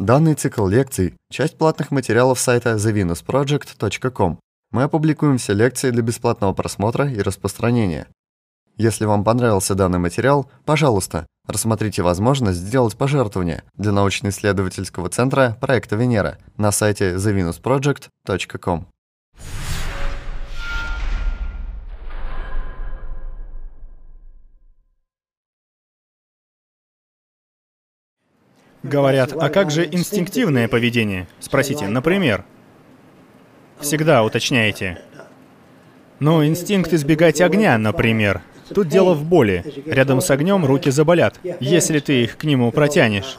Данный цикл лекций – часть платных материалов сайта thevenusproject.com. Мы опубликуем все лекции для бесплатного просмотра и распространения. Если вам понравился данный материал, пожалуйста, рассмотрите возможность сделать пожертвование для научно-исследовательского центра проекта Венера на сайте thevenusproject.com. Говорят, а как же инстинктивное поведение? Спросите, например. Всегда уточняете. Ну, инстинкт избегать огня, например. Тут дело в боли. Рядом с огнем руки заболят, если ты их к нему протянешь.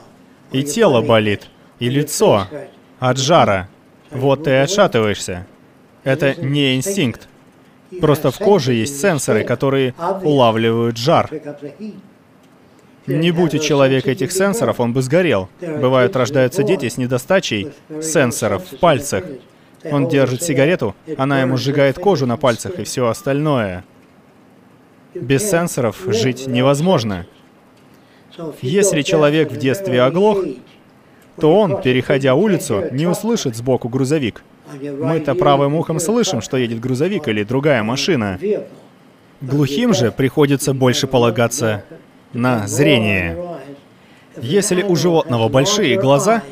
И тело болит, и лицо от жара. Вот ты отшатываешься. Это не инстинкт. Просто в коже есть сенсоры, которые улавливают жар. Не будь у человека этих сенсоров, он бы сгорел. Бывают, рождаются дети с недостачей сенсоров в пальцах. Он держит сигарету, она ему сжигает кожу на пальцах и все остальное. Без сенсоров жить невозможно. Если человек в детстве оглох, то он, переходя улицу, не услышит сбоку грузовик. Мы-то правым ухом слышим, что едет грузовик или другая машина. Глухим же приходится больше полагаться на зрение. Если у животного большие глаза,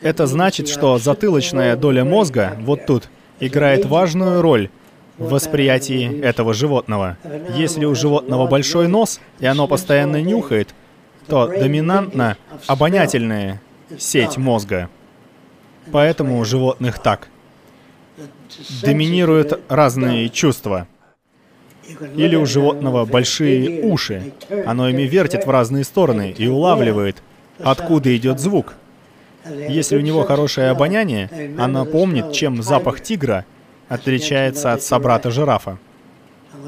это значит, что затылочная доля мозга, вот тут, играет важную роль в восприятии этого животного. Если у животного большой нос, и оно постоянно нюхает, то доминантна обонятельная сеть мозга. Поэтому у животных так. Доминируют разные чувства. Или у животного большие уши. Оно ими вертит в разные стороны и улавливает, откуда идет звук. Если у него хорошее обоняние, оно помнит, чем запах тигра отличается от собрата жирафа.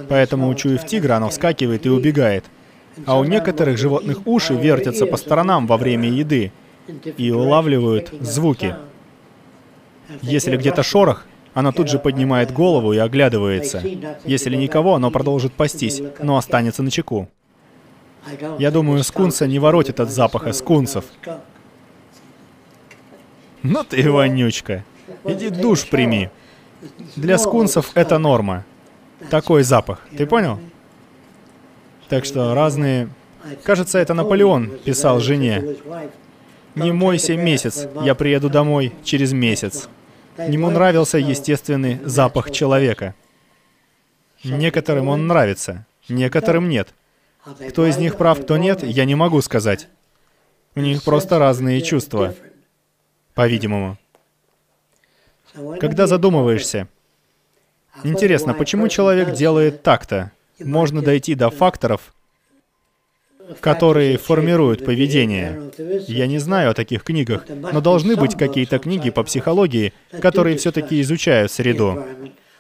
Поэтому, учуяв тигра, оно вскакивает и убегает. А у некоторых животных уши вертятся по сторонам во время еды и улавливают звуки. Если где-то шорох, оно тут же поднимает голову и оглядывается. Если никого, оно продолжит пастись, но останется на чеку. Я думаю, скунса не воротит от запаха скунсов. Ну ты вонючка. Иди душ прими. Для скунсов это норма. Такой запах. Ты понял? Так что разные... Кажется, это Наполеон писал жене. «Не мойся месяц, я приеду домой через месяц». Ему нравился естественный запах человека. Некоторым он нравится, некоторым нет. Кто из них прав, кто нет, я не могу сказать. У них просто разные чувства, по-видимому. Когда задумываешься, интересно, почему человек делает так-то? Можно дойти до факторов, которые формируют поведение. Я не знаю о таких книгах, но должны быть какие-то книги по психологии, которые все-таки изучают среду.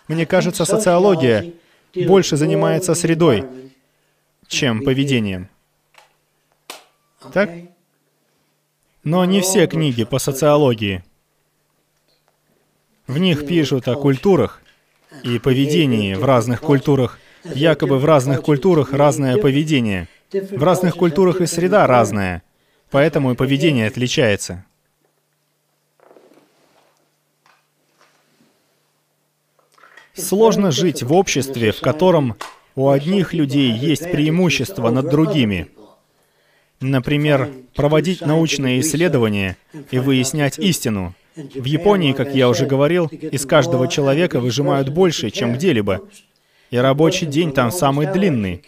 Мне кажется, социология больше занимается средой, чем поведением. Так? Но не все книги по социологии. В них пишут о культурах и поведении в разных культурах. Якобы в разных культурах разное поведение. В разных культурах и среда разная, поэтому и поведение отличается. Сложно жить в обществе, в котором у одних людей есть преимущество над другими. Например, проводить научные исследования и выяснять истину. В Японии, как я уже говорил, из каждого человека выжимают больше, чем где-либо. И рабочий день там самый длинный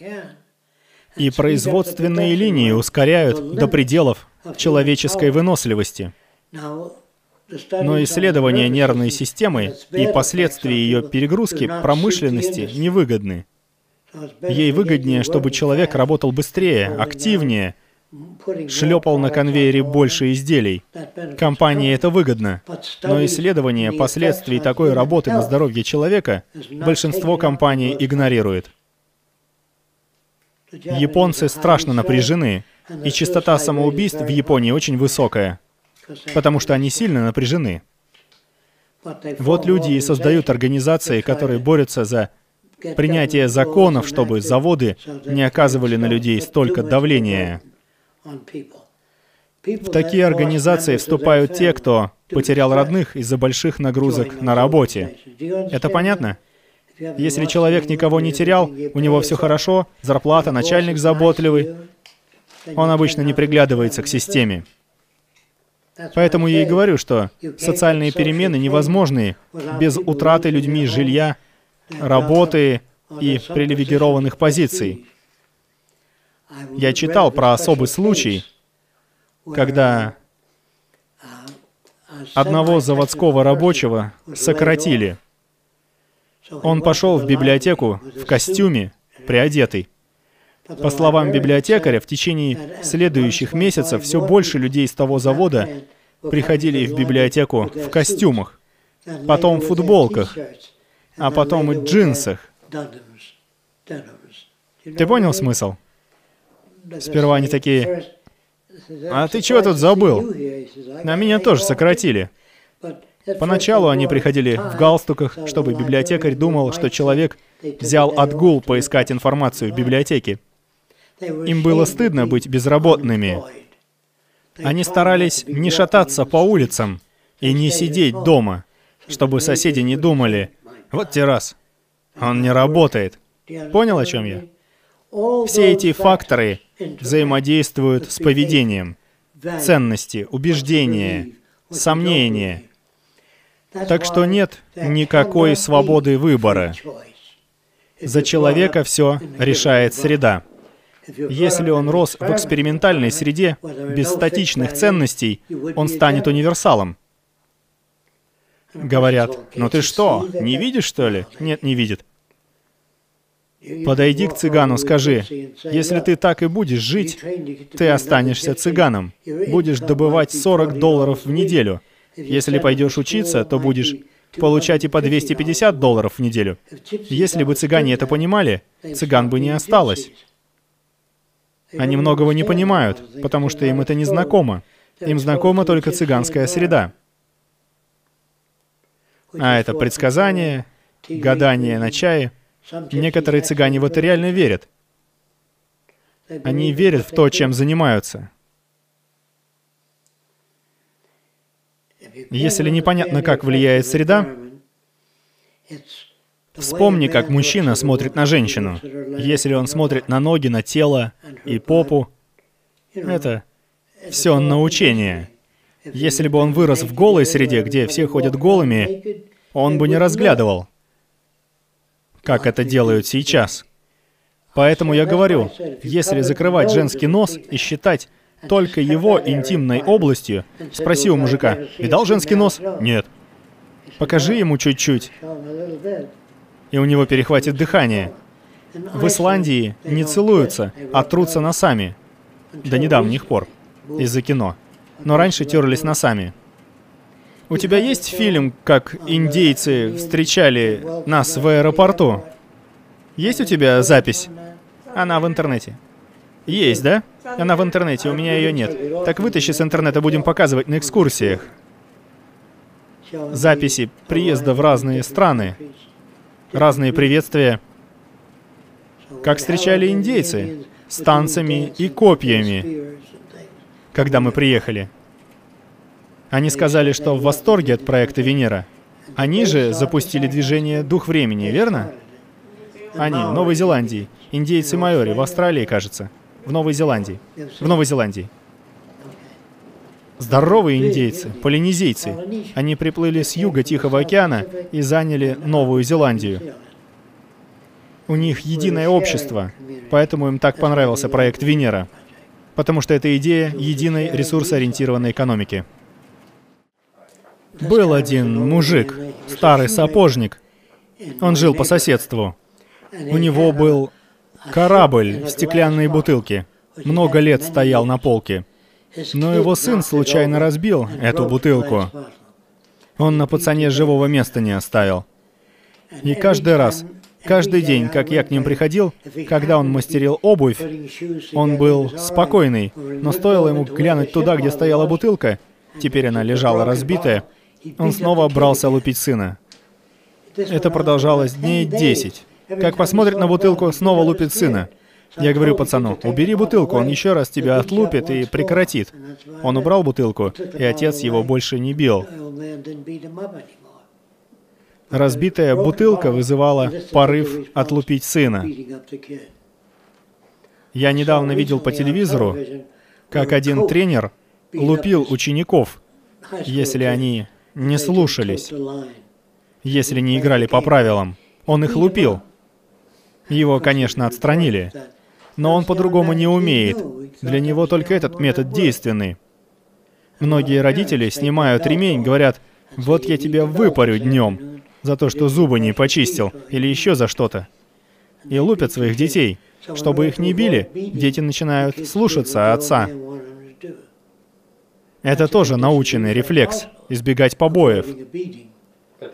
и производственные линии ускоряют до пределов человеческой выносливости. Но исследования нервной системы и последствия ее перегрузки промышленности невыгодны. Ей выгоднее, чтобы человек работал быстрее, активнее, шлепал на конвейере больше изделий. Компании это выгодно. Но исследование последствий такой работы на здоровье человека большинство компаний игнорирует. Японцы страшно напряжены, и частота самоубийств в Японии очень высокая, потому что они сильно напряжены. Вот люди и создают организации, которые борются за принятие законов, чтобы заводы не оказывали на людей столько давления. В такие организации вступают те, кто потерял родных из-за больших нагрузок на работе. Это понятно? Если человек никого не терял, у него все хорошо, зарплата, начальник заботливый, он обычно не приглядывается к системе. Поэтому я и говорю, что социальные перемены невозможны без утраты людьми жилья, работы и привилегированных позиций. Я читал про особый случай, когда одного заводского рабочего сократили. Он пошел в библиотеку в костюме, приодетый. По словам библиотекаря, в течение следующих месяцев все больше людей из того завода приходили в библиотеку в костюмах, потом в футболках, а потом и джинсах. Ты понял смысл? Сперва они такие, «А ты чего тут забыл?» На меня тоже сократили. Поначалу они приходили в галстуках, чтобы библиотекарь думал, что человек взял отгул поискать информацию в библиотеке. Им было стыдно быть безработными. Они старались не шататься по улицам и не сидеть дома, чтобы соседи не думали, вот террас, он не работает. Понял, о чем я? Все эти факторы взаимодействуют с поведением. Ценности, убеждения, сомнения. Так что нет никакой свободы выбора. За человека все решает среда. Если он рос в экспериментальной среде, без статичных ценностей, он станет универсалом. Говорят, ну ты что, не видишь, что ли? Нет, не видит. Подойди к цыгану, скажи, если ты так и будешь жить, ты останешься цыганом. Будешь добывать 40 долларов в неделю. Если пойдешь учиться, то будешь получать и по 250 долларов в неделю. Если бы цыгане это понимали, цыган бы не осталось. Они многого не понимают, потому что им это не знакомо. Им знакома только цыганская среда. А это предсказание, гадание на чае. Некоторые цыгане в это реально верят. Они верят в то, чем занимаются. Если непонятно, как влияет среда, Вспомни, как мужчина смотрит на женщину. Если он смотрит на ноги, на тело и попу, это все научение. Если бы он вырос в голой среде, где все ходят голыми, он бы не разглядывал, как это делают сейчас. Поэтому я говорю, если закрывать женский нос и считать только его интимной областью, спроси у мужика, видал женский нос? Нет. Покажи ему чуть-чуть и у него перехватит дыхание. В Исландии не целуются, а трутся носами. До недавних пор. Из-за кино. Но раньше терлись носами. У тебя есть фильм, как индейцы встречали нас в аэропорту? Есть у тебя запись? Она в интернете. Есть, да? Она в интернете, у меня ее нет. Так вытащи с интернета, будем показывать на экскурсиях. Записи приезда в разные страны разные приветствия. Как встречали индейцы, с танцами и копьями, когда мы приехали. Они сказали, что в восторге от проекта Венера. Они же запустили движение «Дух времени», верно? Они, Новой Зеландии. Индейцы Майори, в Австралии, кажется. В Новой Зеландии. В Новой Зеландии. Здоровые индейцы, полинезийцы. Они приплыли с юга Тихого океана и заняли Новую Зеландию. У них единое общество, поэтому им так понравился проект Венера, потому что это идея единой ресурсоориентированной экономики. Был один мужик, старый сапожник. Он жил по соседству. У него был корабль в стеклянной бутылке. Много лет стоял на полке. Но его сын случайно разбил эту бутылку. Он на пацане живого места не оставил. И каждый раз, каждый день, как я к ним приходил, когда он мастерил обувь, он был спокойный, но стоило ему глянуть туда, где стояла бутылка, теперь она лежала разбитая, он снова брался лупить сына. Это продолжалось дней десять. Как посмотрит на бутылку, снова лупит сына. Я говорю пацану, убери бутылку, он еще раз тебя отлупит и прекратит. Он убрал бутылку, и отец его больше не бил. Разбитая бутылка вызывала порыв отлупить сына. Я недавно видел по телевизору, как один тренер лупил учеников, если они не слушались, если не играли по правилам. Он их лупил. Его, конечно, отстранили. Но он по-другому не умеет. Для него только этот метод действенный. Многие родители снимают ремень, говорят, «Вот я тебя выпарю днем за то, что зубы не почистил, или еще за что-то». И лупят своих детей. Чтобы их не били, дети начинают слушаться отца. Это тоже наученный рефлекс — избегать побоев.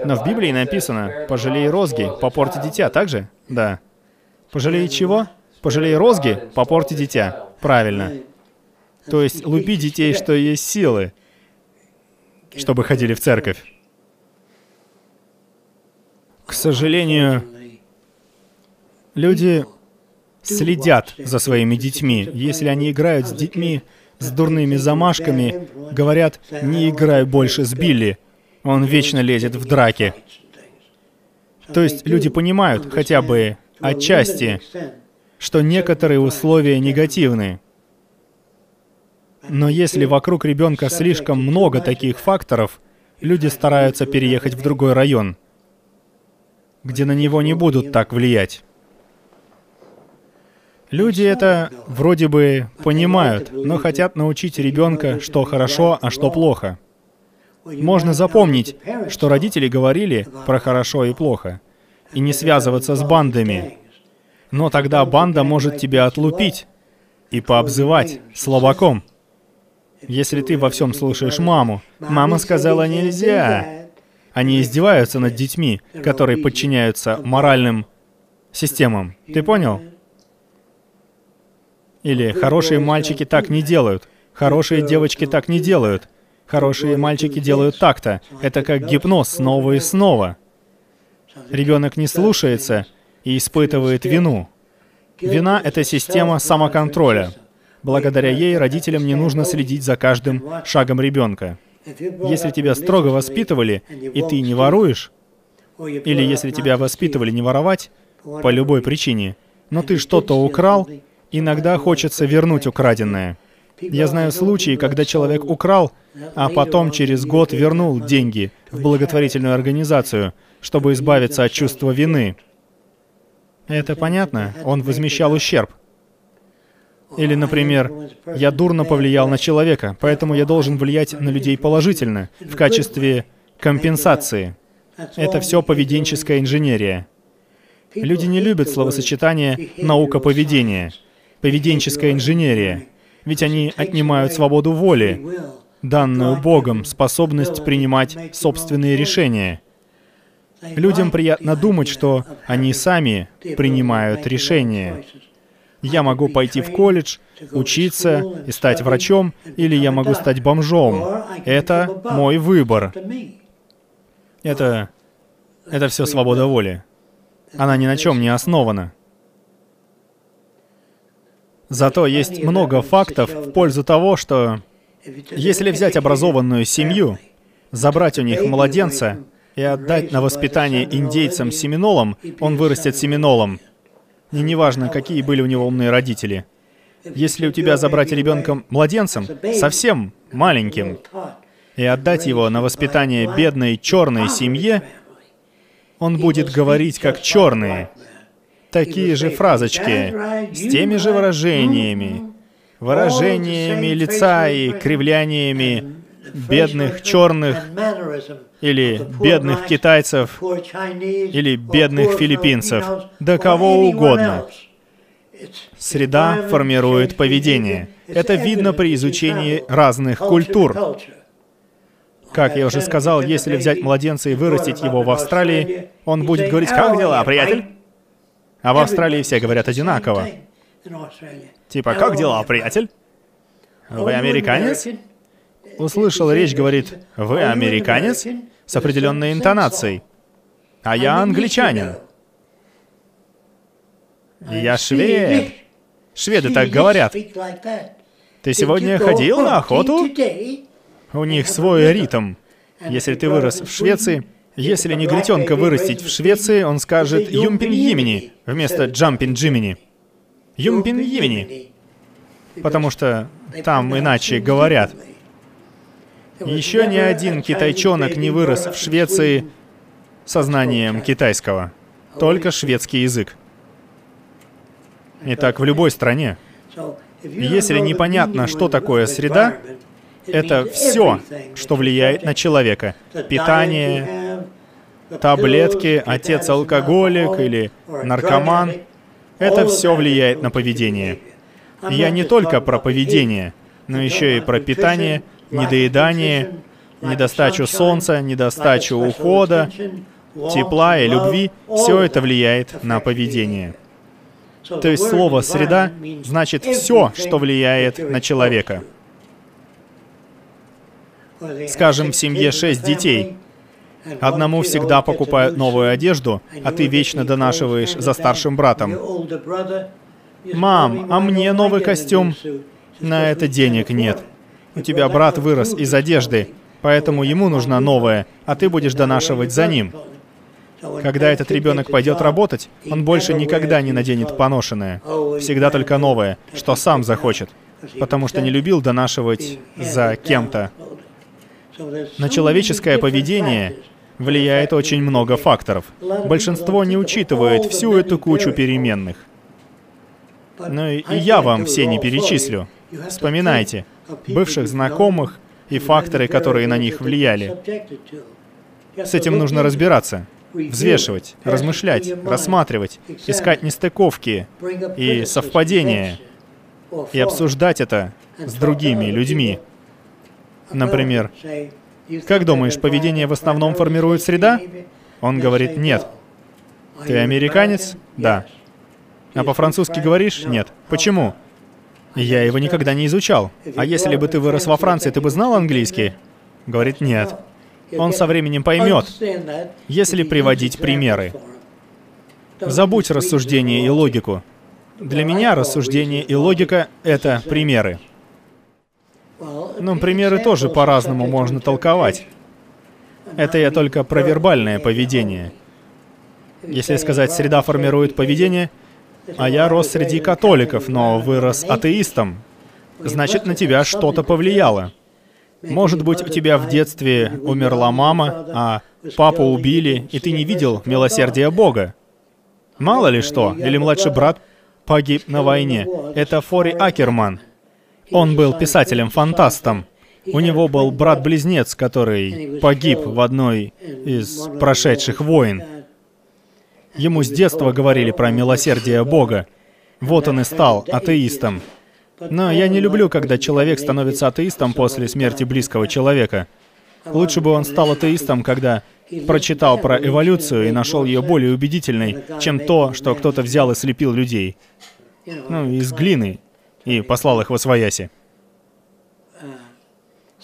Но в Библии написано «пожалей розги, попорти дитя», так же? Да. Пожалей чего? Пожалей розги, попорти дитя. Правильно. То есть лупи детей, что есть силы, чтобы ходили в церковь. К сожалению, люди следят за своими детьми. Если они играют с детьми с дурными замашками, говорят, не играй больше с Билли, он вечно лезет в драки. То есть люди понимают хотя бы отчасти, что некоторые условия негативны. Но если вокруг ребенка слишком много таких факторов, люди стараются переехать в другой район, где на него не будут так влиять. Люди это вроде бы понимают, но хотят научить ребенка, что хорошо, а что плохо. Можно запомнить, что родители говорили про хорошо и плохо, и не связываться с бандами. Но тогда банда может тебя отлупить и пообзывать слабаком. Если ты во всем слушаешь маму, мама сказала нельзя. Они издеваются над детьми, которые подчиняются моральным системам. Ты понял? Или хорошие мальчики так не делают, хорошие девочки так не делают, хорошие мальчики делают так-то. Это как гипноз снова и снова. Ребенок не слушается и испытывает вину. Вина — это система самоконтроля. Благодаря ей родителям не нужно следить за каждым шагом ребенка. Если тебя строго воспитывали, и ты не воруешь, или если тебя воспитывали не воровать, по любой причине, но ты что-то украл, Иногда хочется вернуть украденное. Я знаю случаи, когда человек украл, а потом через год вернул деньги в благотворительную организацию, чтобы избавиться от чувства вины. Это понятно? Он возмещал ущерб. Или, например, я дурно повлиял на человека, поэтому я должен влиять на людей положительно, в качестве компенсации. Это все поведенческая инженерия. Люди не любят словосочетание «наука поведения», поведенческая инженерия, ведь они отнимают свободу воли, данную Богом способность принимать собственные решения. Людям приятно думать, что они сами принимают решения. Я могу пойти в колледж, учиться и стать врачом, или я могу стать бомжом. Это мой выбор. Это... Это все свобода воли. Она ни на чем не основана. Зато есть много фактов в пользу того, что если взять образованную семью, забрать у них младенца и отдать на воспитание индейцам-семинолам, он вырастет семинолом. И неважно, какие были у него умные родители. Если у тебя забрать ребенком младенцем, совсем маленьким, и отдать его на воспитание бедной черной семье, он будет говорить как черные, такие же фразочки, с теми же выражениями, выражениями лица и кривляниями бедных черных или бедных китайцев или бедных филиппинцев, да кого угодно. Среда формирует поведение. Это видно при изучении разных культур. Как я уже сказал, если взять младенца и вырастить его в Австралии, он будет говорить «Как дела, приятель?» А в Австралии все говорят одинаково. Типа, как дела, приятель? Вы американец? Услышал речь, говорит, вы американец? С определенной интонацией. А я англичанин. Я швед. Шведы так говорят. Ты сегодня ходил на охоту? У них свой ритм. Если ты вырос в Швеции, если негритенка вырастить в Швеции, он скажет «Юмпин Йимини» вместо «Джампин Джимини». «Юмпин Йимини», потому что там иначе говорят. Еще ни один китайчонок не вырос в Швеции сознанием китайского, только шведский язык. И так в любой стране. Если непонятно, что такое среда, это все, что влияет на человека. Питание, таблетки, отец алкоголик или наркоман. Это все влияет на поведение. Я не только про поведение, но еще и про питание, недоедание, недостачу солнца, недостачу ухода, тепла и любви. Все это влияет на поведение. То есть слово «среда» значит все, что влияет на человека. Скажем, в семье шесть детей. Одному всегда покупают новую одежду, а ты вечно донашиваешь за старшим братом. «Мам, а мне новый костюм?» На это денег нет. У тебя брат вырос из одежды, поэтому ему нужна новая, а ты будешь донашивать за ним. Когда этот ребенок пойдет работать, он больше никогда не наденет поношенное. Всегда только новое, что сам захочет, потому что не любил донашивать за кем-то. На человеческое поведение влияет очень много факторов. Большинство не учитывает всю эту кучу переменных. Ну и я вам все не перечислю. Вспоминайте бывших знакомых и факторы, которые на них влияли. С этим нужно разбираться, взвешивать, размышлять, рассматривать, искать нестыковки и совпадения, и обсуждать это с другими людьми. Например, как думаешь, поведение в основном формирует среда? Он говорит, нет. Ты американец? Да. А по-французски говоришь? Нет. Почему? Я его никогда не изучал. А если бы ты вырос во Франции, ты бы знал английский? Говорит, нет. Он со временем поймет, если приводить примеры. Забудь рассуждение и логику. Для меня рассуждение и логика — это примеры. Но примеры тоже по-разному можно толковать. Это я только про вербальное поведение. Если сказать, среда формирует поведение, а я рос среди католиков, но вырос атеистом, значит, на тебя что-то повлияло. Может быть, у тебя в детстве умерла мама, а папу убили, и ты не видел милосердия Бога. Мало ли что, или младший брат погиб на войне. Это Фори Акерман — он был писателем-фантастом. У него был брат-близнец, который погиб в одной из прошедших войн. Ему с детства говорили про милосердие Бога. Вот он и стал атеистом. Но я не люблю, когда человек становится атеистом после смерти близкого человека. Лучше бы он стал атеистом, когда прочитал про эволюцию и нашел ее более убедительной, чем то, что кто-то взял и слепил людей. Ну, из глины, и послал их во свояси.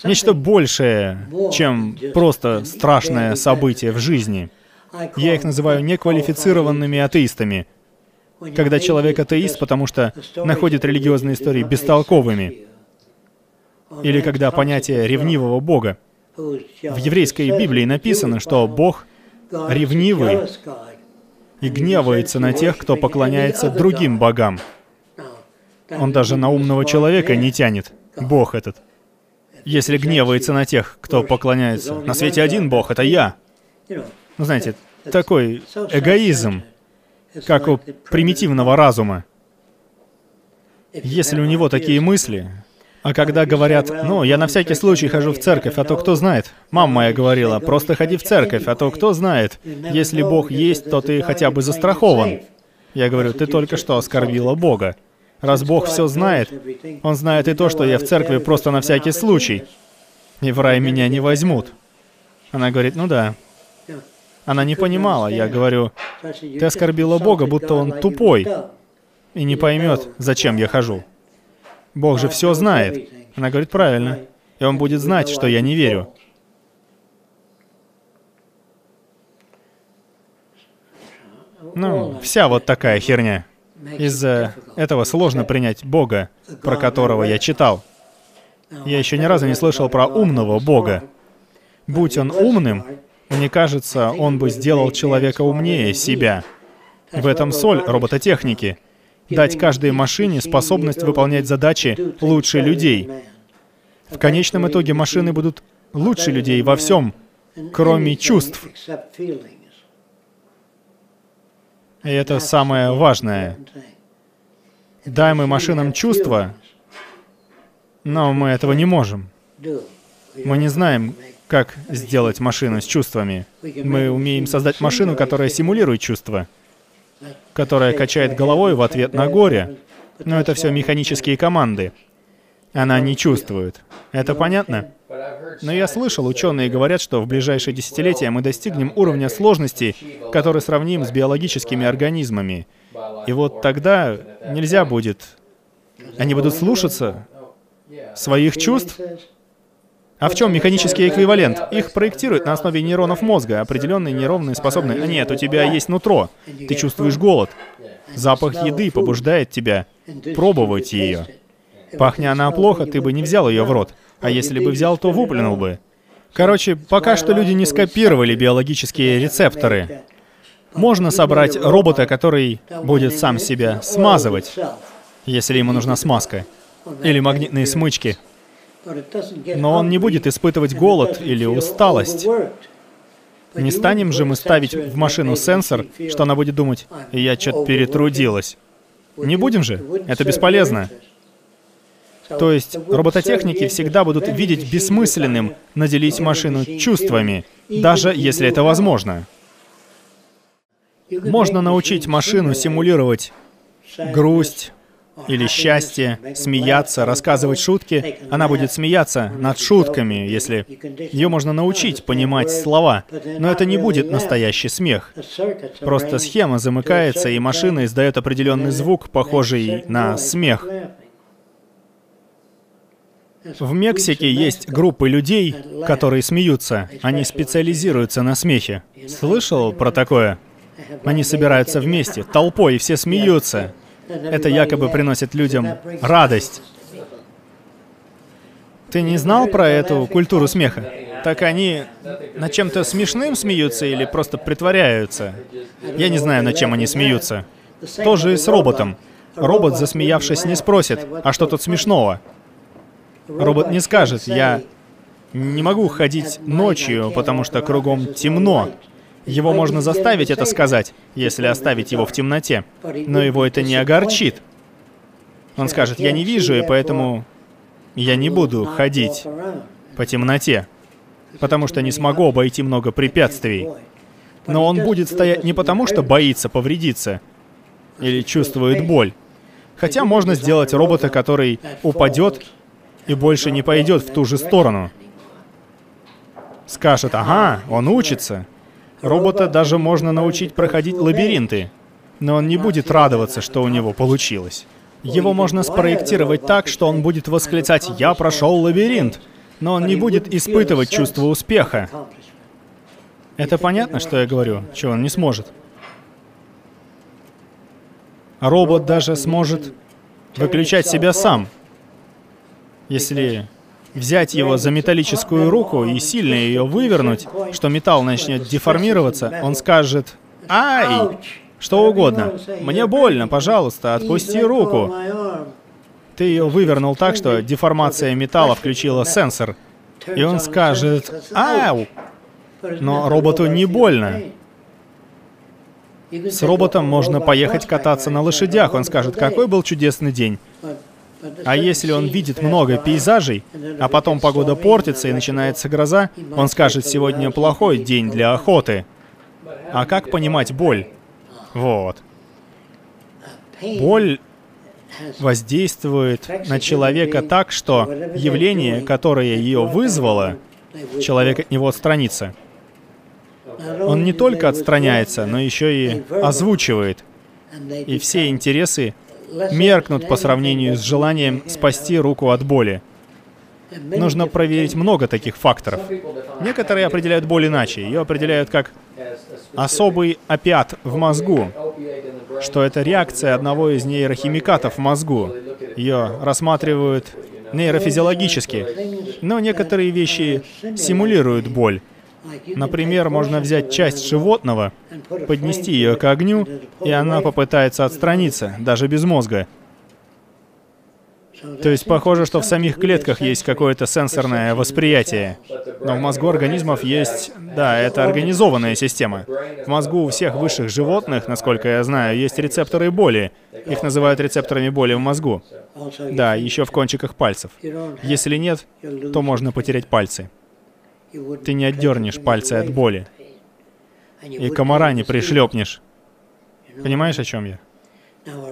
Нечто большее, чем просто страшное событие в жизни. Я их называю неквалифицированными атеистами. Когда человек атеист, потому что находит религиозные истории бестолковыми. Или когда понятие ревнивого Бога. В еврейской Библии написано, что Бог ревнивый и гневается на тех, кто поклоняется другим богам. Он даже на умного человека не тянет, Бог этот. Если гневается на тех, кто поклоняется. На свете один Бог, это я. Ну, знаете, такой эгоизм, как у примитивного разума. Если у него такие мысли, а когда говорят, ну, я на всякий случай хожу в церковь, а то кто знает. Мама моя говорила, просто ходи в церковь, а то кто знает. Если Бог есть, то ты хотя бы застрахован. Я говорю, ты только что оскорбила Бога. Раз Бог все знает, Он знает и то, что я в церкви просто на всякий случай. И в рай меня не возьмут. Она говорит, ну да. Она не понимала. Я говорю, ты оскорбила Бога, будто Он тупой и не поймет, зачем я хожу. Бог же все знает. Она говорит, правильно. И Он будет знать, что я не верю. Ну, вся вот такая херня. Из-за этого сложно принять Бога, про которого я читал. Я еще ни разу не слышал про умного Бога. Будь он умным, мне кажется, он бы сделал человека умнее себя. В этом соль робототехники. Дать каждой машине способность выполнять задачи лучше людей. В конечном итоге машины будут лучше людей во всем, кроме чувств. И это самое важное. Дай мы машинам чувства, но мы этого не можем. Мы не знаем, как сделать машину с чувствами. Мы умеем создать машину, которая симулирует чувства, которая качает головой в ответ на горе. Но это все механические команды. Она не чувствует. Это понятно? Но я слышал, ученые говорят, что в ближайшие десятилетия мы достигнем уровня сложности, который сравним с биологическими организмами. И вот тогда нельзя будет... Они будут слушаться своих чувств. А в чем механический эквивалент? Их проектируют на основе нейронов мозга, определенные нейронные способные. А нет, у тебя есть нутро, ты чувствуешь голод. Запах еды побуждает тебя пробовать ее. Пахня она плохо, ты бы не взял ее в рот. А если бы взял, то выплюнул бы. Короче, пока что люди не скопировали биологические рецепторы. Можно собрать робота, который будет сам себя смазывать, если ему нужна смазка. Или магнитные смычки. Но он не будет испытывать голод или усталость. Не станем же мы ставить в машину сенсор, что она будет думать, я что-то перетрудилась. Не будем же? Это бесполезно. То есть робототехники всегда будут видеть бессмысленным наделить машину чувствами, даже если это возможно. Можно научить машину симулировать грусть или счастье, смеяться, рассказывать шутки. Она будет смеяться над шутками, если ее можно научить понимать слова. Но это не будет настоящий смех. Просто схема замыкается, и машина издает определенный звук, похожий на смех. В Мексике есть группы людей, которые смеются. Они специализируются на смехе. Слышал про такое? Они собираются вместе, толпой, и все смеются. Это якобы приносит людям радость. Ты не знал про эту культуру смеха? Так они над чем-то смешным смеются или просто притворяются? Я не знаю, над чем они смеются. Тоже и с роботом. Робот, засмеявшись, не спросит, а что тут смешного? Робот не скажет, я не могу ходить ночью, потому что кругом темно. Его можно заставить это сказать, если оставить его в темноте. Но его это не огорчит. Он скажет, я не вижу, и поэтому я не буду ходить по темноте, потому что не смогу обойти много препятствий. Но он будет стоять не потому, что боится повредиться или чувствует боль. Хотя можно сделать робота, который упадет и больше не пойдет в ту же сторону. Скажет, ага, он учится. Робота даже можно научить проходить лабиринты, но он не будет радоваться, что у него получилось. Его можно спроектировать так, что он будет восклицать «Я прошел лабиринт», но он не будет испытывать чувство успеха. Это понятно, что я говорю, что он не сможет. Робот даже сможет выключать себя сам, если взять его за металлическую руку и сильно ее вывернуть, что металл начнет деформироваться, он скажет «Ай!» Что угодно. «Мне больно, пожалуйста, отпусти руку». Ты ее вывернул так, что деформация металла включила сенсор. И он скажет «Ау!» Но роботу не больно. С роботом можно поехать кататься на лошадях. Он скажет, какой был чудесный день. А если он видит много пейзажей, а потом погода портится и начинается гроза, он скажет, сегодня плохой день для охоты. А как понимать боль? Вот. Боль воздействует на человека так, что явление, которое ее вызвало, человек от него отстранится. Он не только отстраняется, но еще и озвучивает. И все интересы меркнут по сравнению с желанием спасти руку от боли. Нужно проверить много таких факторов. Некоторые определяют боль иначе. Ее определяют как особый опиат в мозгу. что это реакция одного из нейрохимикатов в мозгу. Ее рассматривают нейрофизиологически, но некоторые вещи симулируют боль. Например, можно взять часть животного, поднести ее к огню, и она попытается отстраниться, даже без мозга. То есть похоже, что в самих клетках есть какое-то сенсорное восприятие. Но в мозгу организмов есть... Да, это организованная система. В мозгу у всех высших животных, насколько я знаю, есть рецепторы боли. Их называют рецепторами боли в мозгу. Да, еще в кончиках пальцев. Если нет, то можно потерять пальцы. Ты не отдернешь пальцы от боли. И комара не пришлепнешь. Понимаешь, о чем я?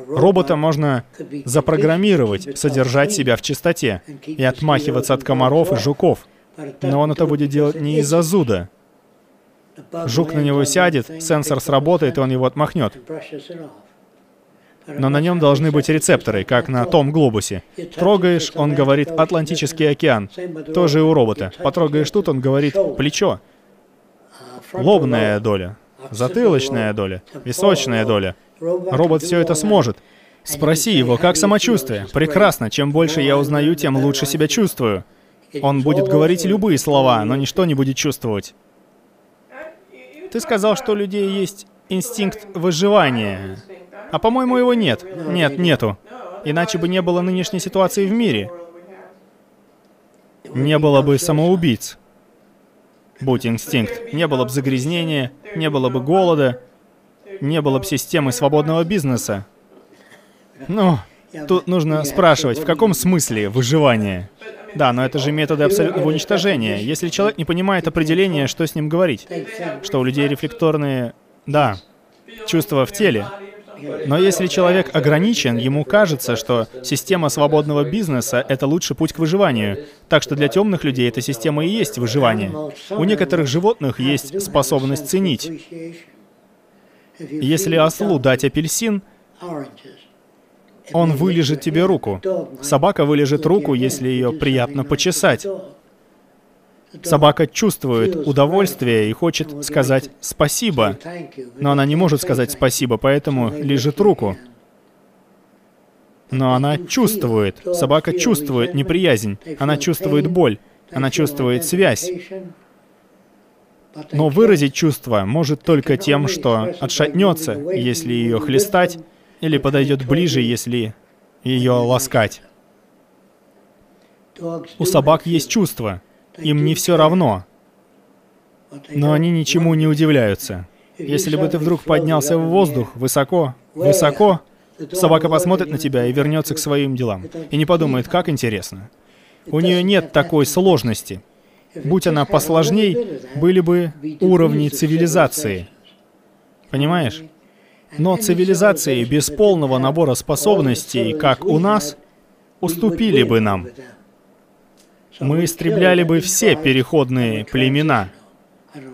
Робота можно запрограммировать, содержать себя в чистоте и отмахиваться от комаров и жуков. Но он это будет делать не из-за зуда. Жук на него сядет, сенсор сработает, и он его отмахнет. Но на нем должны быть рецепторы, как на том глобусе. Трогаешь, он говорит «Атлантический океан». Тоже у робота. Потрогаешь тут, он говорит «Плечо». Лобная доля, затылочная доля, височная доля. Робот все это сможет. Спроси его, как самочувствие. Прекрасно. Чем больше я узнаю, тем лучше себя чувствую. Он будет говорить любые слова, но ничто не будет чувствовать. Ты сказал, что у людей есть инстинкт выживания. А по-моему, его нет. Нет, нету. Иначе бы не было нынешней ситуации в мире. Не было бы самоубийц. Будь инстинкт. Не было бы загрязнения, не было бы голода, не было бы системы свободного бизнеса. Ну, тут нужно спрашивать, в каком смысле выживание? Да, но это же методы абсолютного уничтожения. Если человек не понимает определения, что с ним говорить? Что у людей рефлекторные... Да, чувства в теле. Но если человек ограничен, ему кажется, что система свободного бизнеса — это лучший путь к выживанию. Так что для темных людей эта система и есть выживание. У некоторых животных есть способность ценить. Если ослу дать апельсин, он вылежит тебе руку. Собака вылежит руку, если ее приятно почесать. Собака чувствует удовольствие и хочет сказать «спасибо», но она не может сказать «спасибо», поэтому лежит руку. Но она чувствует, собака чувствует неприязнь, она чувствует боль, она чувствует связь. Но выразить чувство может только тем, что отшатнется, если ее хлестать, или подойдет ближе, если ее ласкать. У собак есть чувство, им не все равно, но они ничему не удивляются. Если бы ты вдруг поднялся в воздух высоко, высоко, собака посмотрит на тебя и вернется к своим делам. И не подумает, как интересно. У нее нет такой сложности. Будь она посложней, были бы уровни цивилизации. Понимаешь? Но цивилизации без полного набора способностей, как у нас, уступили бы нам. Мы истребляли бы все переходные племена.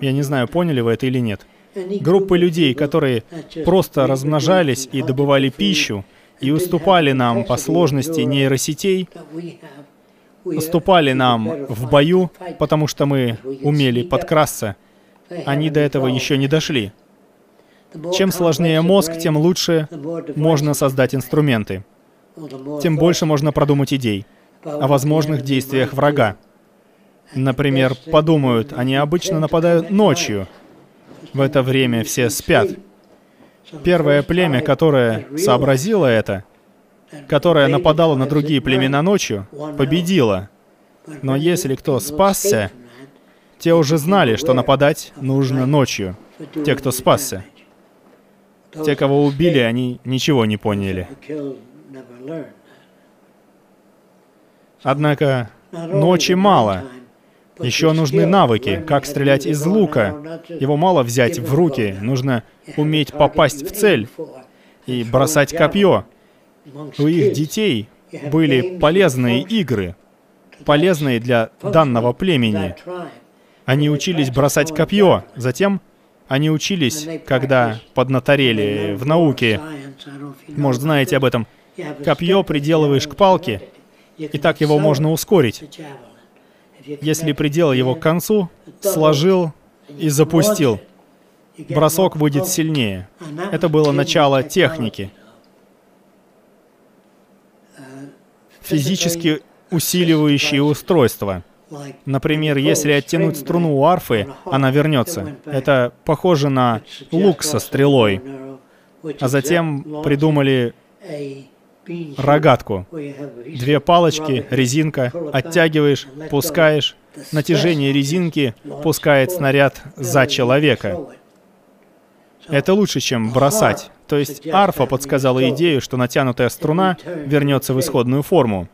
Я не знаю, поняли вы это или нет. Группы людей, которые просто размножались и добывали пищу, и уступали нам по сложности нейросетей, уступали нам в бою, потому что мы умели подкрасться. Они до этого еще не дошли. Чем сложнее мозг, тем лучше можно создать инструменты. Тем больше можно продумать идей о возможных действиях врага. Например, подумают, они обычно нападают ночью. В это время все спят. Первое племя, которое сообразило это, которое нападало на другие племена ночью, победило. Но если кто спасся, те уже знали, что нападать нужно ночью. Те, кто спасся. Те, кого убили, они ничего не поняли. Однако ночи мало. Еще нужны навыки, как стрелять из лука. Его мало взять в руки, нужно уметь попасть в цель и бросать копье. У их детей были полезные игры, полезные для данного племени. Они учились бросать копье, затем они учились, когда поднаторели в науке. Может, знаете об этом. Копье приделываешь к палке, и так его можно ускорить. Если приделал его к концу, сложил и запустил. бросок будет сильнее. Это было начало техники. Физически усиливающие устройства. Например, если оттянуть струну у арфы, она вернется. Это похоже на лук со стрелой. А затем придумали рогатку. Две палочки, резинка, оттягиваешь, пускаешь. Натяжение резинки пускает снаряд за человека. Это лучше, чем бросать. То есть арфа подсказала идею, что натянутая струна вернется в исходную форму.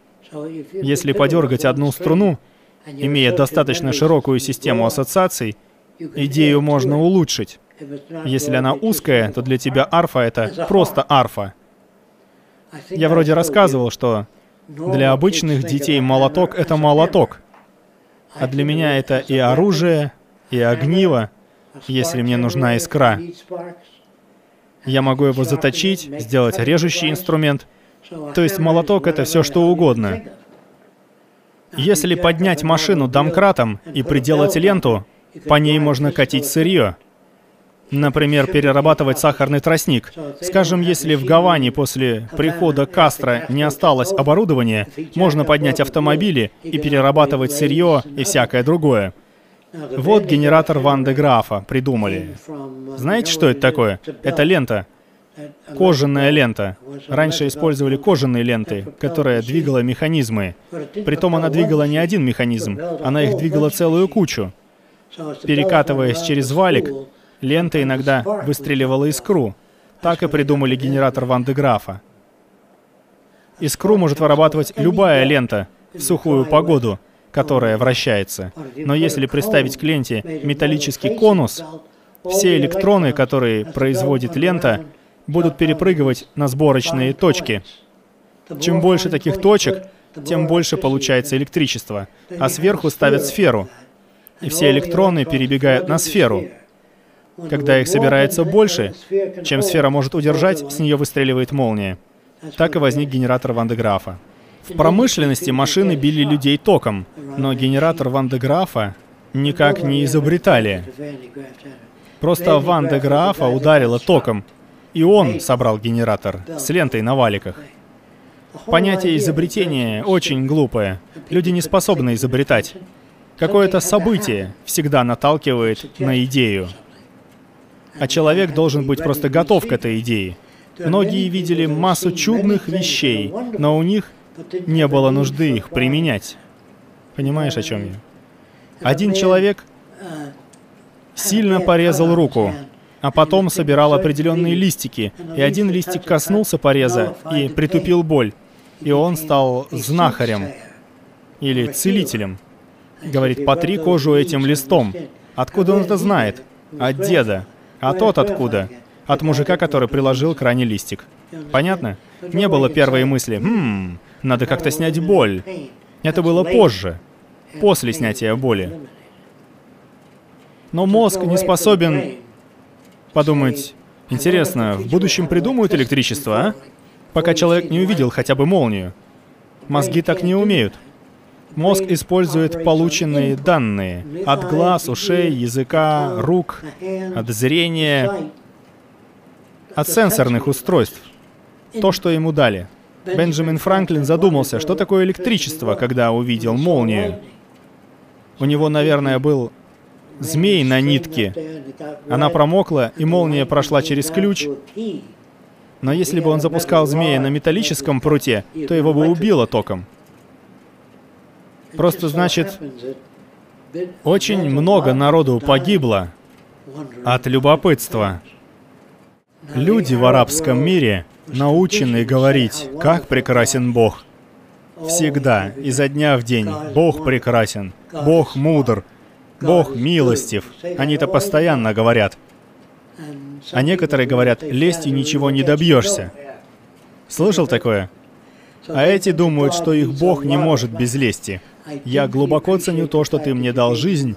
Если подергать одну струну, имея достаточно широкую систему ассоциаций, идею можно улучшить. Если она узкая, то для тебя арфа — это просто арфа. Я вроде рассказывал, что для обычных детей молоток — это молоток. А для меня это и оружие, и огниво, если мне нужна искра. Я могу его заточить, сделать режущий инструмент. То есть молоток — это все что угодно. Если поднять машину домкратом и приделать ленту, по ней можно катить сырье. Например, перерабатывать сахарный тростник. Скажем, если в Гаване после прихода Кастро не осталось оборудования, можно поднять автомобили и перерабатывать сырье и всякое другое. Вот генератор Ван де Графа придумали. Знаете, что это такое? Это лента. Кожаная лента. Раньше использовали кожаные ленты, которая двигала механизмы. Притом она двигала не один механизм, она их двигала целую кучу. Перекатываясь через валик, Лента иногда выстреливала искру. Так и придумали генератор Ван де Графа. Искру может вырабатывать любая лента в сухую погоду, которая вращается. Но если приставить к ленте металлический конус, все электроны, которые производит лента, будут перепрыгивать на сборочные точки. Чем больше таких точек, тем больше получается электричество. А сверху ставят сферу. И все электроны перебегают на сферу. Когда их собирается больше, чем сфера может удержать, с нее выстреливает молния. Так и возник генератор Ван де Графа. В промышленности машины били людей током, но генератор Ван де Графа никак не изобретали. Просто Ван де ударила током, и он собрал генератор с лентой на валиках. Понятие изобретения очень глупое. Люди не способны изобретать. Какое-то событие всегда наталкивает на идею. А человек должен быть просто готов к этой идее. Многие видели массу чудных вещей, но у них не было нужды их применять. Понимаешь, о чем я? Один человек сильно порезал руку, а потом собирал определенные листики, и один листик коснулся пореза и притупил боль, и он стал знахарем или целителем. Говорит, потри кожу этим листом. Откуда он это знает? От деда. А тот откуда? От мужика, который приложил к ране листик. Понятно? Не было первой мысли, «Хм, надо как-то снять боль». Это было позже, после снятия боли. Но мозг не способен подумать, интересно, в будущем придумают электричество, а? Пока человек не увидел хотя бы молнию. Мозги так не умеют. Мозг использует полученные данные от глаз, ушей, языка, рук, от зрения, от сенсорных устройств. То, что ему дали. Бенджамин Франклин задумался, что такое электричество, когда увидел молнию. У него, наверное, был змей на нитке. Она промокла, и молния прошла через ключ. Но если бы он запускал змея на металлическом пруте, то его бы убило током. Просто значит, очень много народу погибло от любопытства. Люди в арабском мире научены говорить, как прекрасен Бог. Всегда, изо дня в день, Бог прекрасен, Бог мудр, Бог милостив. Они это постоянно говорят. А некоторые говорят, лестью ничего не добьешься. Слышал такое? А эти думают, что их Бог не может без лести. Я глубоко ценю то, что ты мне дал жизнь.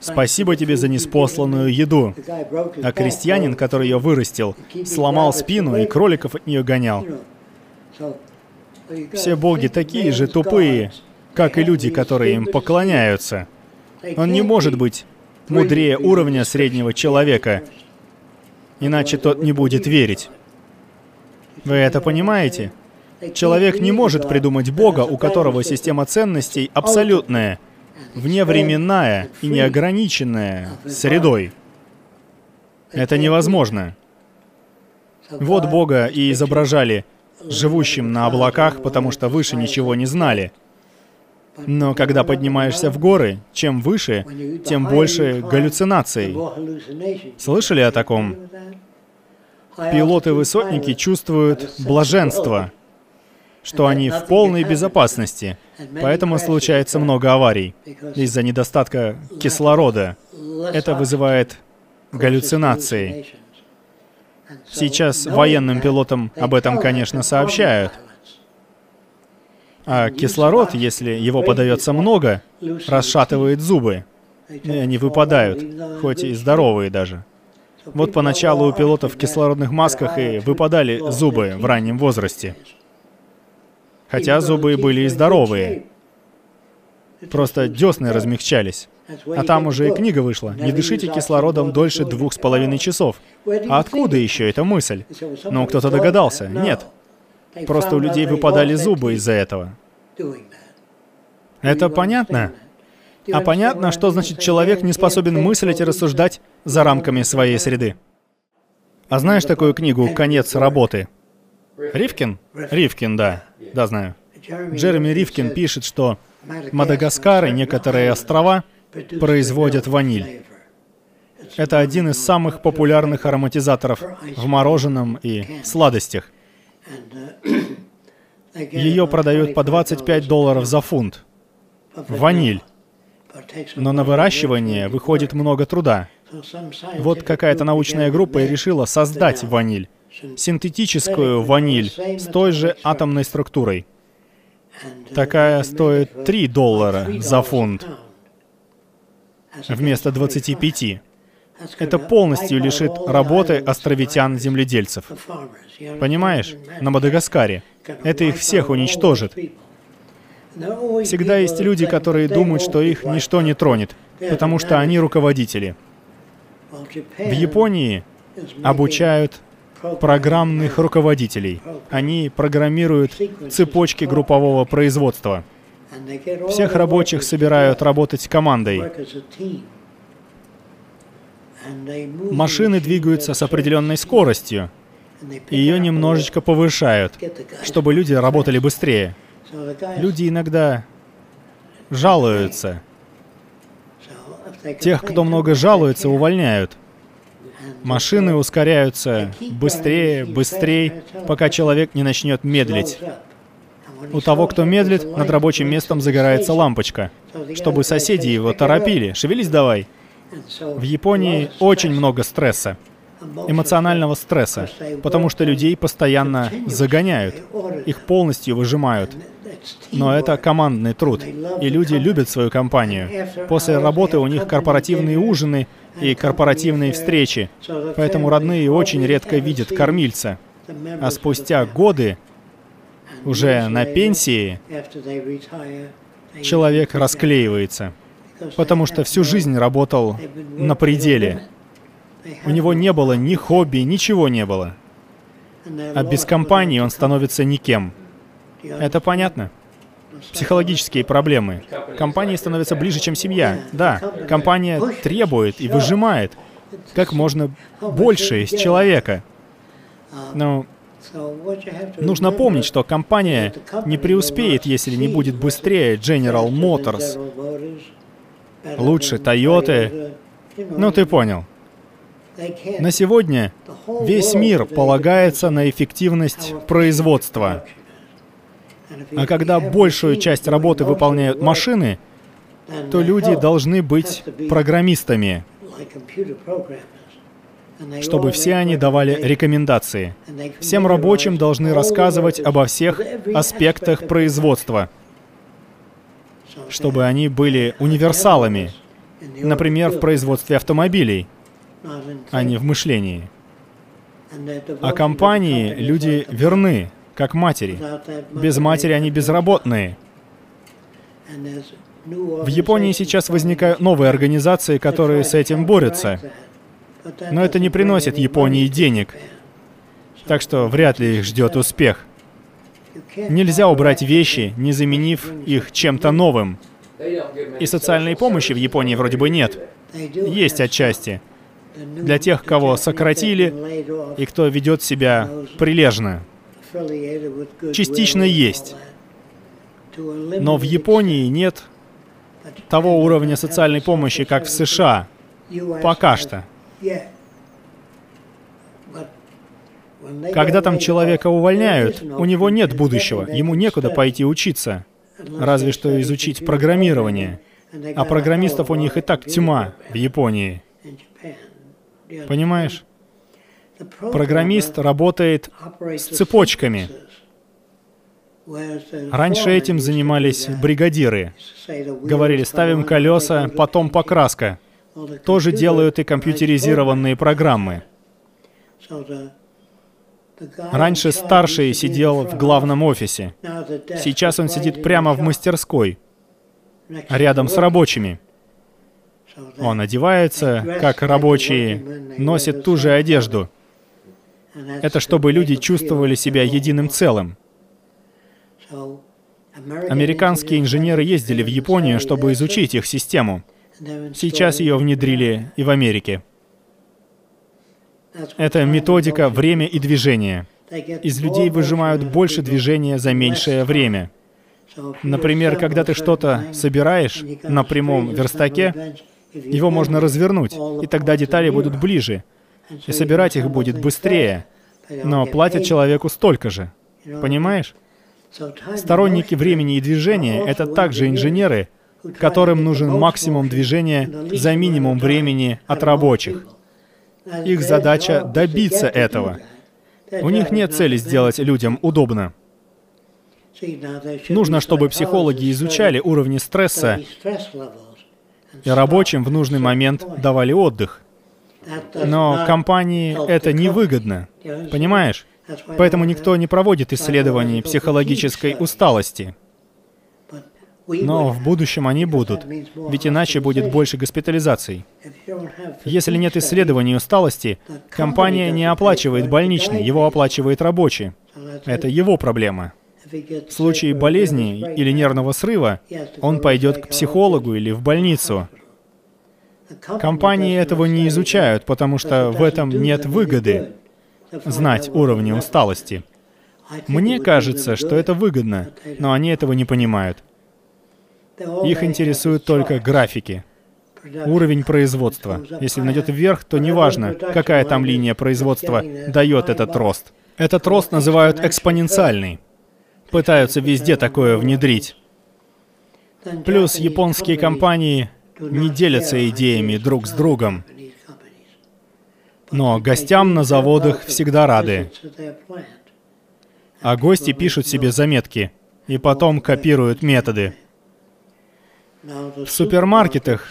Спасибо тебе за неспосланную еду. А крестьянин, который ее вырастил, сломал спину и кроликов от нее гонял. Все боги такие же тупые, как и люди, которые им поклоняются. Он не может быть мудрее уровня среднего человека, иначе тот не будет верить. Вы это понимаете? Человек не может придумать Бога, у которого система ценностей абсолютная, вневременная и неограниченная средой. Это невозможно. Вот Бога и изображали живущим на облаках, потому что выше ничего не знали. Но когда поднимаешься в горы, чем выше, тем больше галлюцинаций. Слышали о таком? Пилоты-высотники чувствуют блаженство, что они в полной безопасности, поэтому случается много аварий из-за недостатка кислорода. Это вызывает галлюцинации. Сейчас военным пилотам об этом, конечно, сообщают. А кислород, если его подается много, расшатывает зубы. И они выпадают, хоть и здоровые даже. Вот поначалу у пилотов в кислородных масках и выпадали зубы в раннем возрасте. Хотя зубы были и здоровые. Просто десны размягчались. А там уже и книга вышла. Не дышите кислородом дольше двух с половиной часов. А откуда еще эта мысль? Ну, кто-то догадался. Нет. Просто у людей выпадали зубы из-за этого. Это понятно? А понятно, что значит человек не способен мыслить и рассуждать за рамками своей среды. А знаешь такую книгу «Конец работы»? Ривкин? Ривкин, да. Да, знаю. Джереми Ривкин пишет, что Мадагаскар и некоторые острова производят ваниль. Это один из самых популярных ароматизаторов в мороженом и сладостях. Ее продают по 25 долларов за фунт. Ваниль. Но на выращивание выходит много труда. Вот какая-то научная группа и решила создать ваниль. Синтетическую ваниль с той же атомной структурой. Такая стоит 3 доллара за фунт вместо 25. Это полностью лишит работы островитян-земледельцев. Понимаешь? На Мадагаскаре. Это их всех уничтожит. Всегда есть люди, которые думают, что их ничто не тронет, потому что они руководители. В Японии обучают программных руководителей. Они программируют цепочки группового производства. Всех рабочих собирают работать командой. Машины двигаются с определенной скоростью, ее немножечко повышают, чтобы люди работали быстрее. Люди иногда жалуются. Тех, кто много жалуется, увольняют. Машины ускоряются быстрее, быстрее, пока человек не начнет медлить. У того, кто медлит, над рабочим местом загорается лампочка, чтобы соседи его торопили. Шевелись давай. В Японии очень много стресса, эмоционального стресса, потому что людей постоянно загоняют, их полностью выжимают. Но это командный труд, и люди любят свою компанию. После работы у них корпоративные ужины и корпоративные встречи, поэтому родные очень редко видят кормильца. А спустя годы, уже на пенсии, человек расклеивается потому что всю жизнь работал на пределе. У него не было ни хобби, ничего не было. А без компании он становится никем. Это понятно? Психологические проблемы. Компания становится ближе, чем семья. Да, компания требует и выжимает как можно больше из человека. Но нужно помнить, что компания не преуспеет, если не будет быстрее General Motors, лучше Тойоты. Ну, ты понял. На сегодня весь мир полагается на эффективность производства. А когда большую часть работы выполняют машины, то люди должны быть программистами, чтобы все они давали рекомендации. Всем рабочим должны рассказывать обо всех аспектах производства – чтобы они были универсалами, например, в производстве автомобилей, а не в мышлении. А компании люди верны, как матери. Без матери они безработные. В Японии сейчас возникают новые организации, которые с этим борются. Но это не приносит Японии денег. Так что вряд ли их ждет успех. Нельзя убрать вещи, не заменив их чем-то новым. И социальной помощи в Японии вроде бы нет. Есть отчасти. Для тех, кого сократили и кто ведет себя прилежно. Частично есть. Но в Японии нет того уровня социальной помощи, как в США. Пока что. Когда там человека увольняют, у него нет будущего, ему некуда пойти учиться, разве что изучить программирование. А программистов у них и так тьма в Японии. Понимаешь? Программист работает с цепочками. Раньше этим занимались бригадиры. Говорили, ставим колеса, потом покраска. Тоже делают и компьютеризированные программы. Раньше старший сидел в главном офисе. Сейчас он сидит прямо в мастерской, рядом с рабочими. Он одевается, как рабочие, носит ту же одежду. Это чтобы люди чувствовали себя единым целым. Американские инженеры ездили в Японию, чтобы изучить их систему. Сейчас ее внедрили и в Америке. Это методика «время и движение». Из людей выжимают больше движения за меньшее время. Например, когда ты что-то собираешь на прямом верстаке, его можно развернуть, и тогда детали будут ближе, и собирать их будет быстрее, но платят человеку столько же. Понимаешь? Сторонники времени и движения — это также инженеры, которым нужен максимум движения за минимум времени от рабочих. Их задача — добиться этого. У них нет цели сделать людям удобно. Нужно, чтобы психологи изучали уровни стресса и рабочим в нужный момент давали отдых. Но компании это невыгодно, понимаешь? Поэтому никто не проводит исследований психологической усталости. Но в будущем они будут, ведь иначе будет больше госпитализаций. Если нет исследований усталости, компания не оплачивает больничный, его оплачивает рабочий. Это его проблема. В случае болезни или нервного срыва он пойдет к психологу или в больницу. Компании этого не изучают, потому что в этом нет выгоды знать уровни усталости. Мне кажется, что это выгодно, но они этого не понимают. Их интересуют только графики, уровень производства. Если он идет вверх, то неважно, какая там линия производства дает этот рост. Этот рост называют экспоненциальный. Пытаются везде такое внедрить. Плюс японские компании не делятся идеями друг с другом. Но гостям на заводах всегда рады. А гости пишут себе заметки и потом копируют методы. В супермаркетах,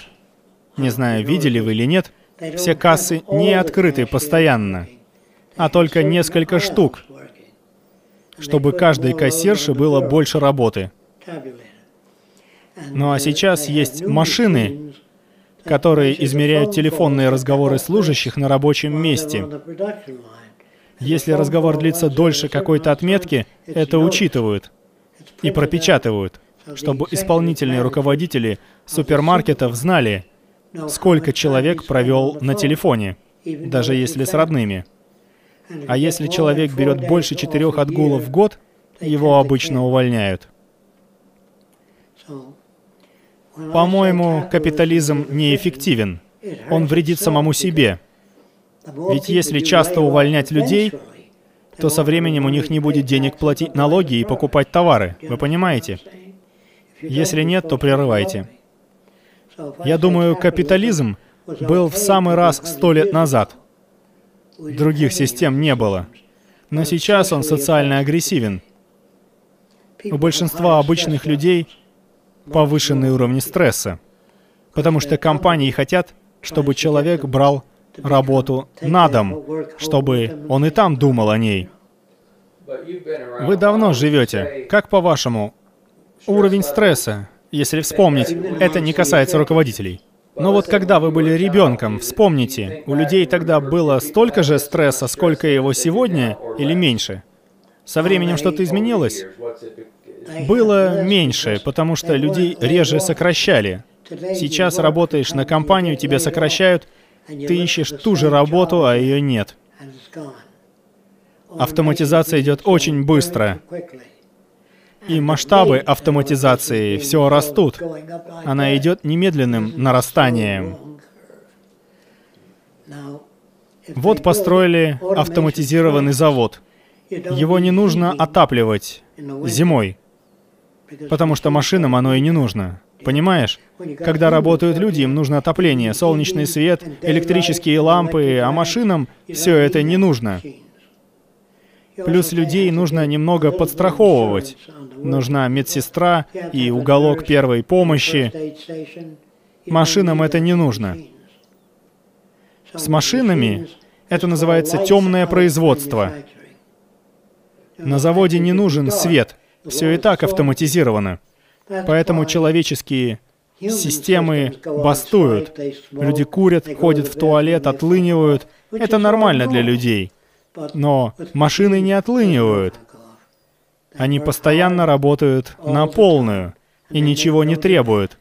не знаю, видели вы или нет, все кассы не открыты постоянно, а только несколько штук, чтобы каждой кассирше было больше работы. Ну а сейчас есть машины, которые измеряют телефонные разговоры служащих на рабочем месте. Если разговор длится дольше какой-то отметки, это учитывают и пропечатывают чтобы исполнительные руководители супермаркетов знали, сколько человек провел на телефоне, даже если с родными. А если человек берет больше четырех отгулов в год, его обычно увольняют. По-моему, капитализм неэффективен. Он вредит самому себе. Ведь если часто увольнять людей, то со временем у них не будет денег платить налоги и покупать товары. Вы понимаете? Если нет, то прерывайте. Я думаю, капитализм был в самый раз сто лет назад. Других систем не было. Но сейчас он социально агрессивен. У большинства обычных людей повышенный уровень стресса, потому что компании хотят, чтобы человек брал работу на дом, чтобы он и там думал о ней. Вы давно живете. Как по-вашему, уровень стресса Если вспомнить, это не касается руководителей. Но вот когда вы были ребенком, вспомните, у людей тогда было столько же стресса, сколько его сегодня, или меньше? Со временем что-то изменилось? Было меньше, потому что людей реже сокращали. Сейчас работаешь на компанию, тебя сокращают, ты ищешь ту же работу, а ее нет. Автоматизация идет очень быстро. И масштабы автоматизации все растут. Она идет немедленным нарастанием. Вот построили автоматизированный завод. Его не нужно отапливать зимой, потому что машинам оно и не нужно. Понимаешь? Когда работают люди, им нужно отопление, солнечный свет, электрические лампы, а машинам все это не нужно. Плюс людей нужно немного подстраховывать. Нужна медсестра и уголок первой помощи. Машинам это не нужно. С машинами это называется темное производство. На заводе не нужен свет. Все и так автоматизировано. Поэтому человеческие системы бастуют. Люди курят, ходят в туалет, отлынивают. Это нормально для людей. Но машины не отлынивают. Они постоянно работают на полную и ничего не требуют.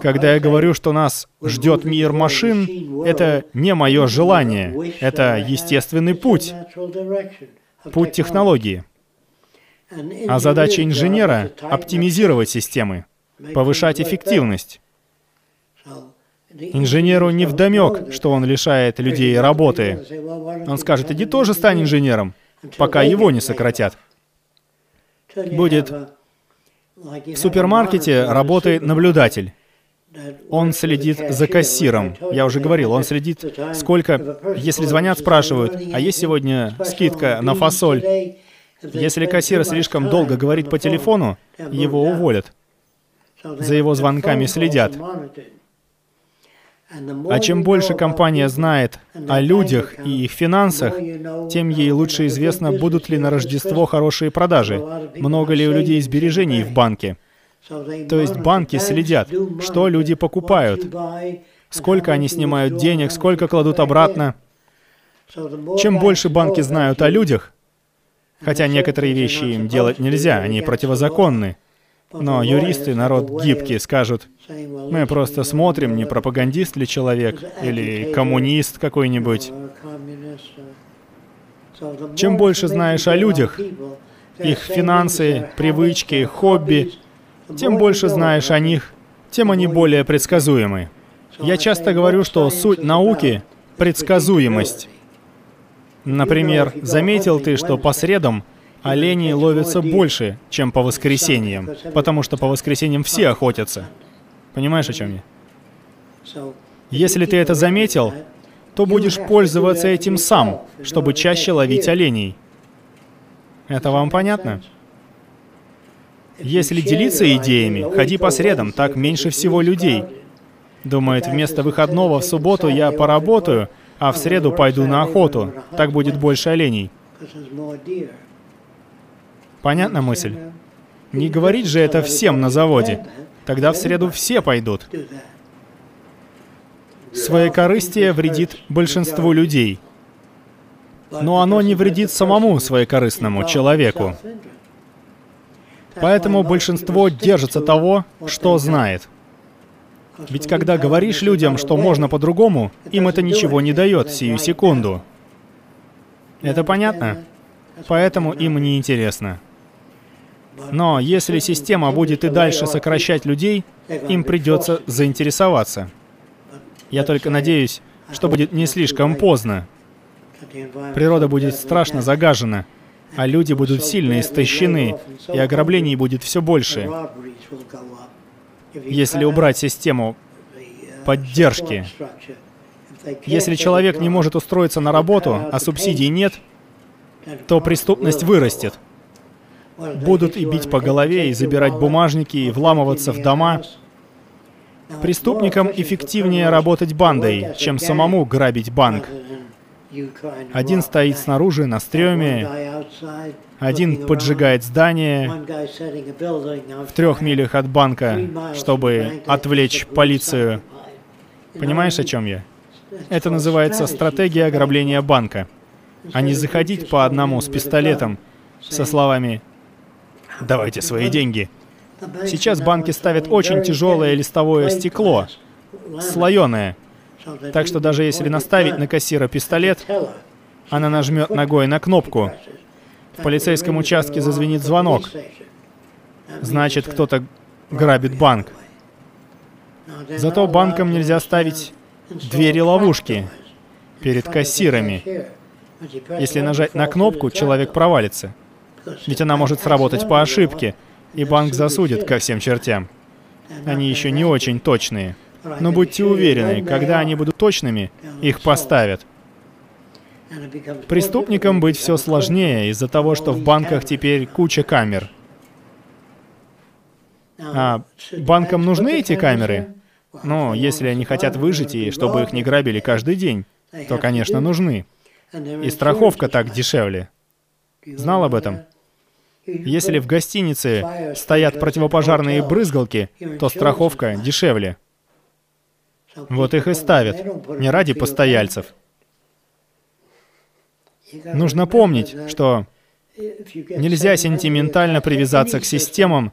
Когда я говорю, что нас ждет мир машин, это не мое желание, это естественный путь, путь технологии. А задача инженера — оптимизировать системы, повышать эффективность. Инженеру не вдомек, что он лишает людей работы. Он скажет, иди тоже стань инженером, пока его не сократят. Будет... В супермаркете работает наблюдатель. Он следит за кассиром. Я уже говорил, он следит, сколько... Если звонят, спрашивают, а есть сегодня скидка на фасоль? Если кассир слишком долго говорит по телефону, его уволят. За его звонками следят. А чем больше компания знает о людях и их финансах, тем ей лучше известно, будут ли на Рождество хорошие продажи, много ли у людей сбережений в банке. То есть банки следят, что люди покупают, сколько они снимают денег, сколько кладут обратно. Чем больше банки знают о людях, хотя некоторые вещи им делать нельзя, они противозаконны, но юристы, народ гибкий, скажут, мы просто смотрим, не пропагандист ли человек, или коммунист какой-нибудь. Чем больше знаешь о людях, их финансы, привычки, хобби, тем больше знаешь о них, тем они более предсказуемы. Я часто говорю, что суть науки — предсказуемость. Например, заметил ты, что по средам оленей ловятся больше, чем по воскресеньям, потому что по воскресеньям все охотятся. Понимаешь, о чем я? Если ты это заметил, то будешь пользоваться этим сам, чтобы чаще ловить оленей. Это вам понятно? Если делиться идеями, ходи по средам, так меньше всего людей. Думает, вместо выходного в субботу я поработаю, а в среду пойду на охоту. Так будет больше оленей. Понятна мысль? Не говорить же это всем на заводе. Тогда в среду все пойдут. Своекорыстие вредит большинству людей. Но оно не вредит самому своекорыстному человеку. Поэтому большинство держится того, что знает. Ведь когда говоришь людям, что можно по-другому, им это ничего не дает сию секунду. Это понятно? Поэтому им не интересно. Но если система будет и дальше сокращать людей, им придется заинтересоваться. Я только надеюсь, что будет не слишком поздно. Природа будет страшно загажена, а люди будут сильно истощены, и ограблений будет все больше. Если убрать систему поддержки, если человек не может устроиться на работу, а субсидий нет, то преступность вырастет будут и бить по голове, и забирать бумажники, и вламываться в дома. Преступникам эффективнее работать бандой, чем самому грабить банк. Один стоит снаружи, на стреме, Один поджигает здание в трех милях от банка, чтобы отвлечь полицию. Понимаешь, о чем я? Это называется стратегия ограбления банка. А не заходить по одному с пистолетом со словами «давайте свои деньги». Сейчас банки ставят очень тяжелое листовое стекло, слоеное. Так что даже если наставить на кассира пистолет, она нажмет ногой на кнопку. В полицейском участке зазвенит звонок. Значит, кто-то грабит банк. Зато банкам нельзя ставить двери-ловушки перед кассирами. Если нажать на кнопку, человек провалится. Ведь она может сработать по ошибке, и банк засудит ко всем чертям. Они еще не очень точные. Но будьте уверены, когда они будут точными, их поставят. Преступникам быть все сложнее из-за того, что в банках теперь куча камер. А банкам нужны эти камеры? Ну, если они хотят выжить и чтобы их не грабили каждый день, то, конечно, нужны. И страховка так дешевле. Знал об этом? Если в гостинице стоят противопожарные брызгалки, то страховка дешевле. Вот их и ставят, не ради постояльцев. Нужно помнить, что нельзя сентиментально привязаться к системам,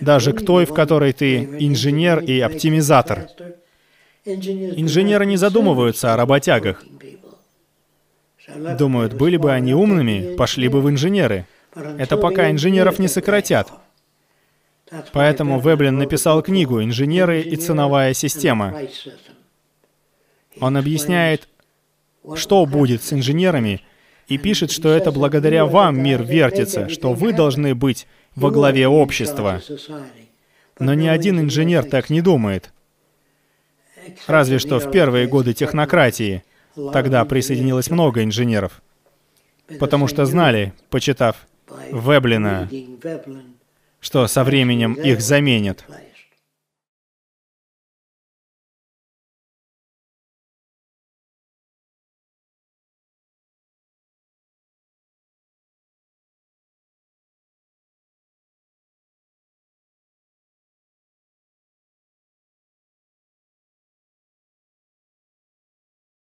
даже к той, в которой ты инженер и оптимизатор. Инженеры не задумываются о работягах. Думают, были бы они умными, пошли бы в инженеры. Это пока инженеров не сократят. Поэтому Веблин написал книгу «Инженеры и ценовая система». Он объясняет, что будет с инженерами, и пишет, что это благодаря вам мир вертится, что вы должны быть во главе общества. Но ни один инженер так не думает. Разве что в первые годы технократии. Тогда присоединилось много инженеров. Потому что знали, почитав Веблина, что со временем их заменят.